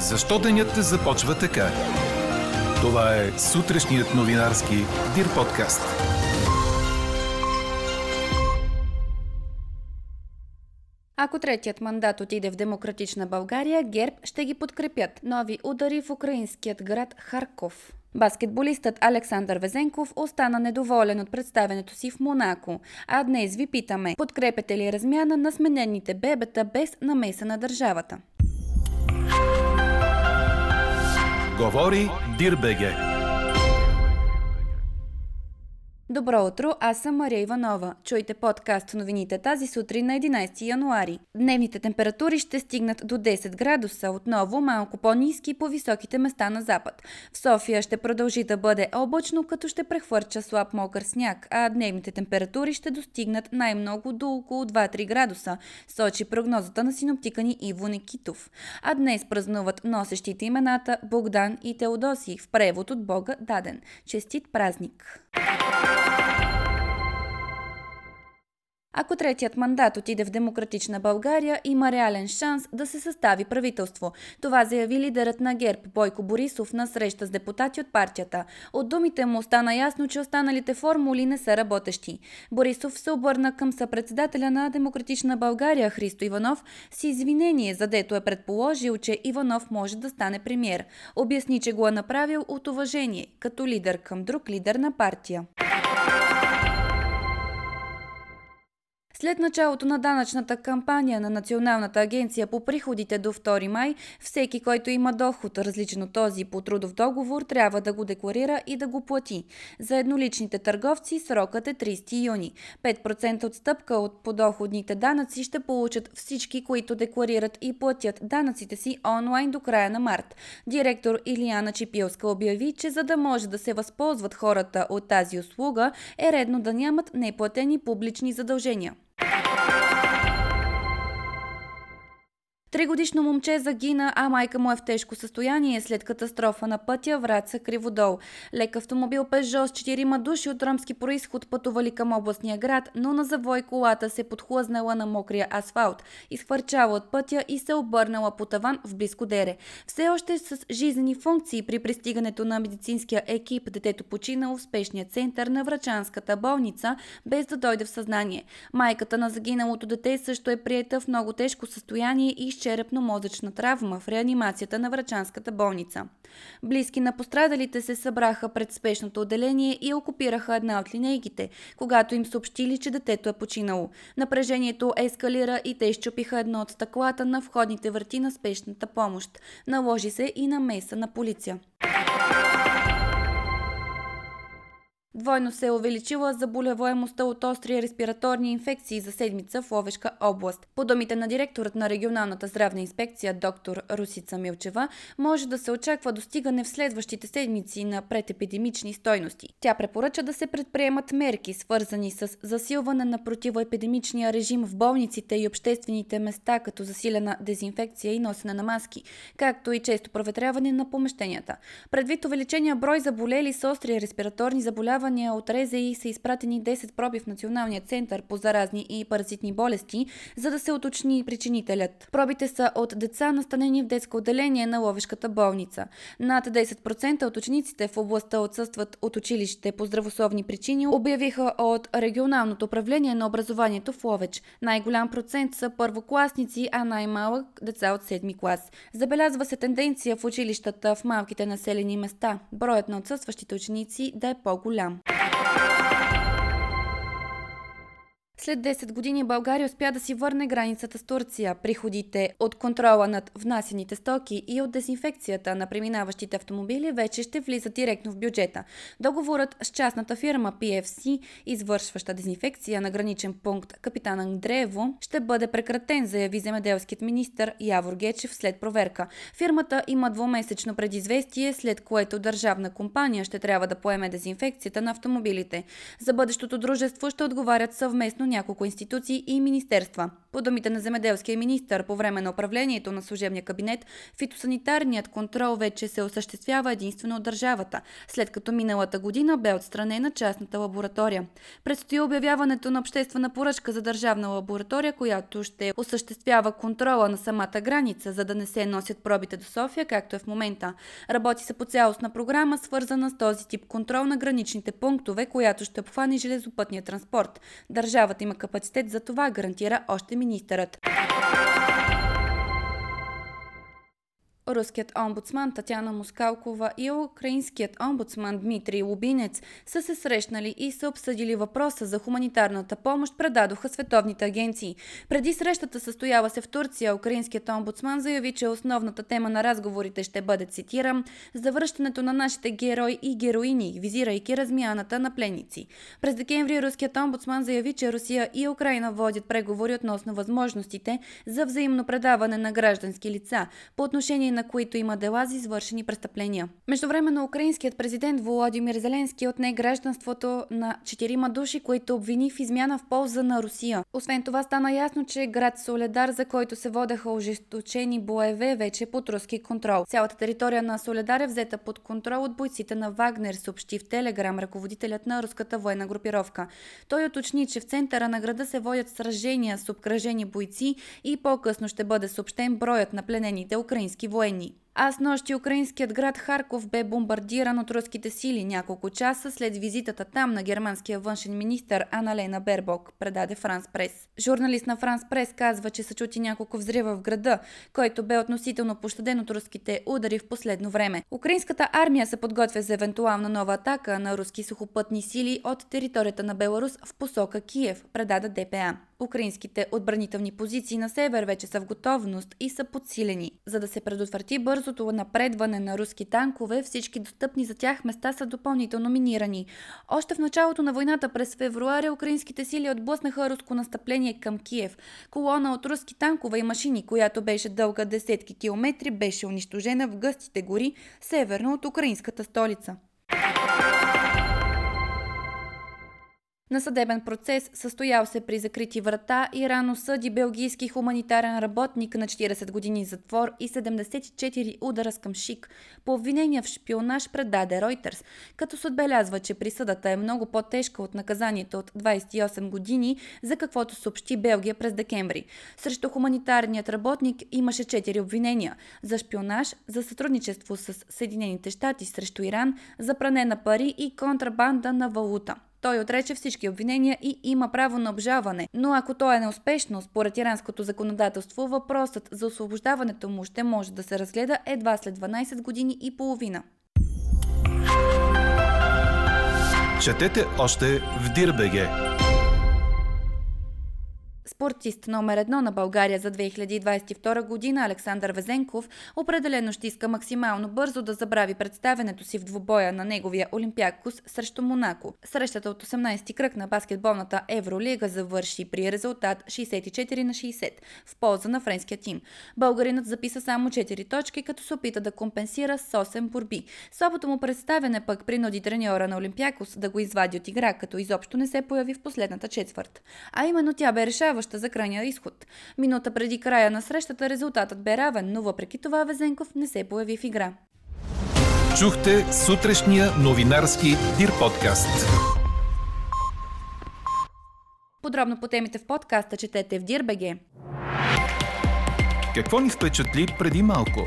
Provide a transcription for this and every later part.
Защо денят започва така? Това е сутрешният новинарски Дир подкаст. Ако третият мандат отиде в демократична България, ГЕРБ ще ги подкрепят. Нови удари в украинският град Харков. Баскетболистът Александър Везенков остана недоволен от представенето си в Монако. А днес ви питаме, подкрепяте ли размяна на сменените бебета без намеса на държавата? Говори Дирбеге. Добро утро, аз съм Мария Иванова. Чуйте подкаст новините тази сутрин на 11 януари. Дневните температури ще стигнат до 10 градуса, отново малко по-низки по високите места на запад. В София ще продължи да бъде облачно, като ще прехвърча слаб мокър сняг, а дневните температури ще достигнат най-много до около 2-3 градуса, сочи прогнозата на синоптика ни Иво Никитов. А днес празнуват носещите имената Богдан и Теодоси, в превод от Бога даден. Честит празник! Ако третият мандат отиде в демократична България, има реален шанс да се състави правителство. Това заяви лидерът на ГЕРБ Бойко Борисов на среща с депутати от партията. От думите му стана ясно, че останалите формули не са работещи. Борисов се обърна към съпредседателя на Демократична България Христо Иванов с извинение, задето е предположил, че Иванов може да стане премьер. Обясни, че го е направил от уважение, като лидер към друг лидер на партия. След началото на данъчната кампания на Националната агенция по приходите до 2 май, всеки, който има доход различен от този по трудов договор, трябва да го декларира и да го плати. За едноличните търговци срокът е 30 юни. 5% отстъпка от подоходните данъци ще получат всички, които декларират и платят данъците си онлайн до края на март. Директор Илияна Чипилска обяви, че за да може да се възползват хората от тази услуга, е редно да нямат неплатени публични задължения. Тригодишно момче загина, а майка му е в тежко състояние след катастрофа на пътя Враца Криводол. Лек автомобил Пежо с четирима души от ромски происход пътували към областния град, но на завой колата се подхлъзнала на мокрия асфалт, изхвърчала от пътя и се обърнала по таван в близко дере. Все още с жизнени функции при пристигането на медицинския екип детето починало в спешния център на Врачанската болница, без да дойде в съзнание. Майката на загиналото дете също е приета в много тежко състояние и черепно-мозъчна травма в реанимацията на Врачанската болница. Близки на пострадалите се събраха пред спешното отделение и окупираха една от линейките, когато им съобщили, че детето е починало. Напрежението ескалира и те изчупиха едно от стъклата на входните врати на спешната помощ. Наложи се и на меса на полиция. Двойно се е увеличила заболеваемостта от остри респираторни инфекции за седмица в Ловешка област. По думите на директорът на регионалната здравна инспекция доктор Русица Милчева, може да се очаква достигане в следващите седмици на предепидемични стойности. Тя препоръча да се предприемат мерки, свързани с засилване на противоепидемичния режим в болниците и обществените места, като засилена дезинфекция и носене на маски, както и често проветряване на помещенията. Предвид увеличения брой заболели с остри респираторни заболявания, заболявания от РЗИ са изпратени 10 проби в Националния център по заразни и паразитни болести, за да се уточни причинителят. Пробите са от деца настанени в детско отделение на Ловешката болница. Над 10% от учениците в областта отсъстват от училище по здравословни причини, обявиха от регионалното управление на образованието в Ловеч. Най-голям процент са първокласници, а най-малък деца от 7 клас. Забелязва се тенденция в училищата в малките населени места. Броят на отсъстващите ученици да е по-голям. Instagram. След 10 години България успя да си върне границата с Турция. Приходите от контрола над внасените стоки и от дезинфекцията на преминаващите автомобили вече ще влизат директно в бюджета. Договорът с частната фирма PFC, извършваща дезинфекция на граничен пункт Капитан Андреево, ще бъде прекратен, заяви земеделският министр Явор Гечев след проверка. Фирмата има двумесечно предизвестие, след което държавна компания ще трябва да поеме дезинфекцията на автомобилите. За бъдещото дружество ще отговарят съвместно няколко институции и министерства. По думите на земеделския министр, по време на управлението на служебния кабинет, фитосанитарният контрол вече се осъществява единствено от държавата, след като миналата година бе отстранена частната лаборатория. Предстои обявяването на обществена поръчка за държавна лаборатория, която ще осъществява контрола на самата граница, за да не се носят пробите до София, както е в момента. Работи се по цялостна програма, свързана с този тип контрол на граничните пунктове, която ще обхване железопътния транспорт. Държавата има капацитет за това, гарантира още министърът. Руският омбудсман Татяна Москалкова и украинският омбудсман Дмитрий Лубинец са се срещнали и са обсъдили въпроса за хуманитарната помощ, предадоха световните агенции. Преди срещата състояла се в Турция, украинският омбудсман заяви, че основната тема на разговорите ще бъде, цитирам, завръщането на нашите герои и героини, визирайки размяната на пленници. През декември руският омбудсман заяви, че Русия и Украина водят преговори относно възможностите за взаимно предаване на граждански лица по отношение на на които има дела за извършени престъпления. Междувременно украинският президент Володимир Зеленски отне гражданството на четирима души, които обвини в измяна в полза на Русия. Освен това стана ясно, че град Соледар, за който се водеха ожесточени боеве, вече е под руски контрол. Цялата територия на Соледар е взета под контрол от бойците на Вагнер, съобщи в Телеграм ръководителят на руската военна групировка. Той уточни, че в центъра на града се водят сражения с обкръжени бойци и по-късно ще бъде съобщен броят на пленените украински военни военни. А с нощи украинският град Харков бе бомбардиран от руските сили няколко часа след визитата там на германския външен министр Аналена Бербок, предаде Франс Прес. Журналист на Франс Прес казва, че са чути няколко взрива в града, който бе относително пощаден от руските удари в последно време. Украинската армия се подготвя за евентуална нова атака на руски сухопътни сили от територията на Беларус в посока Киев, предаде ДПА. Украинските отбранителни позиции на север вече са в готовност и са подсилени. За да се предотврати бързото напредване на руски танкове, всички достъпни за тях места са допълнително минирани. Още в началото на войната през февруари украинските сили отблъснаха руско настъпление към Киев. Колона от руски танкове и машини, която беше дълга десетки километри, беше унищожена в гъстите гори, северно от украинската столица. На съдебен процес, състоял се при закрити врата, Иран осъди белгийски хуманитарен работник на 40 години затвор и 74 удара с камшик по обвинения в шпионаж предаде Reuters, като се отбелязва, че присъдата е много по-тежка от наказанието от 28 години, за каквото съобщи Белгия през декември. Срещу хуманитарният работник имаше 4 обвинения за шпионаж, за сътрудничество с Съединените щати срещу Иран, за пране на пари и контрабанда на валута. Той отрече всички обвинения и има право на обжаване, но ако то е неуспешно, според иранското законодателство, въпросът за освобождаването му ще може да се разгледа едва след 12 години и половина. Четете още в Дирбеге! Спортист номер едно на България за 2022 година Александър Везенков определено ще иска максимално бързо да забрави представенето си в двубоя на неговия Олимпиакус срещу Монако. Срещата от 18-ти кръг на баскетболната Евролига завърши при резултат 64 на 60 в полза на френския тим. Българинът записа само 4 точки, като се опита да компенсира с 8 борби. Слабото му представяне пък принуди треньора на Олимпиакус да го извади от игра, като изобщо не се появи в последната четвърт. А именно тя бе решаваща решаваща за крайния изход. Минута преди края на срещата резултатът бе равен, но въпреки това Везенков не се появи в игра. Чухте сутрешния новинарски Дир подкаст. Подробно по темите в подкаста четете в Дирбеге. Какво ни впечатли преди малко?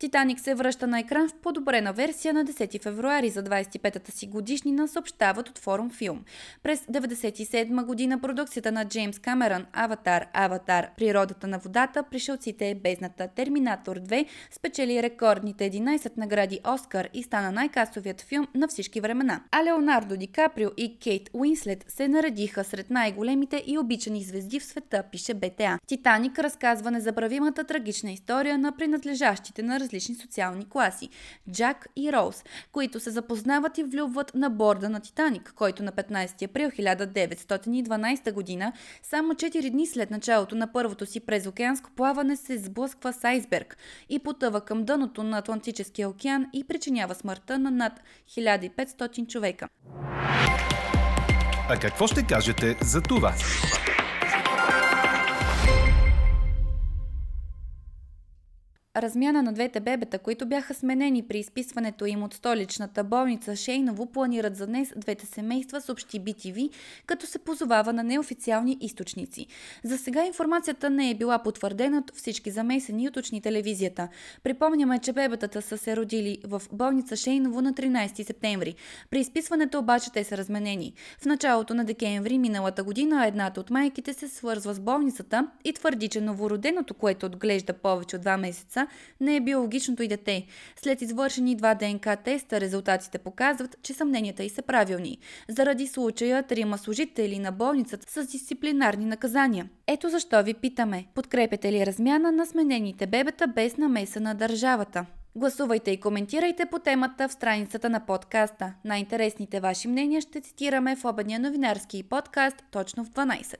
Титаник се връща на екран в подобрена версия на 10 февруари за 25-та си годишнина, съобщават от форум Филм. През 1997 година продукцията на Джеймс Камерън Аватар, Аватар, природата на водата, пришелците, бездната, Терминатор 2 спечели рекордните 11 награди Оскар и стана най-касовият филм на всички времена. А Леонардо Ди Каприо и Кейт Уинслет се наредиха сред най-големите и обичани звезди в света, пише БТА. Титаник разказва незабравимата трагична история на принадлежащите на различни социални класи – Джак и Роуз, които се запознават и влюбват на борда на Титаник, който на 15 април 1912 година, само 4 дни след началото на първото си през океанско плаване се сблъсква с айсберг и потъва към дъното на Атлантическия океан и причинява смъртта на над 1500 човека. А какво ще кажете за това? Размяна на двете бебета, които бяха сменени при изписването им от столичната болница Шейново, планират за днес двете семейства, съобщи BTV, като се позовава на неофициални източници. За сега информацията не е била потвърдена от всички замесени, уточни телевизията. Припомняме, че бебетата са се родили в болница Шейново на 13 септември. При изписването обаче те са разменени. В началото на декември миналата година едната от майките се свързва с болницата и твърди, че новороденото, което отглежда повече от два месеца, деца не е биологичното и дете. След извършени два ДНК теста, резултатите показват, че съмненията й са правилни. Заради случая, трима служители на болницата с дисциплинарни наказания. Ето защо ви питаме, подкрепяте ли размяна на сменените бебета без намеса на държавата? Гласувайте и коментирайте по темата в страницата на подкаста. Най-интересните ваши мнения ще цитираме в обедния новинарски подкаст точно в 12.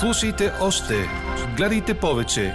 Слушайте още, гледайте повече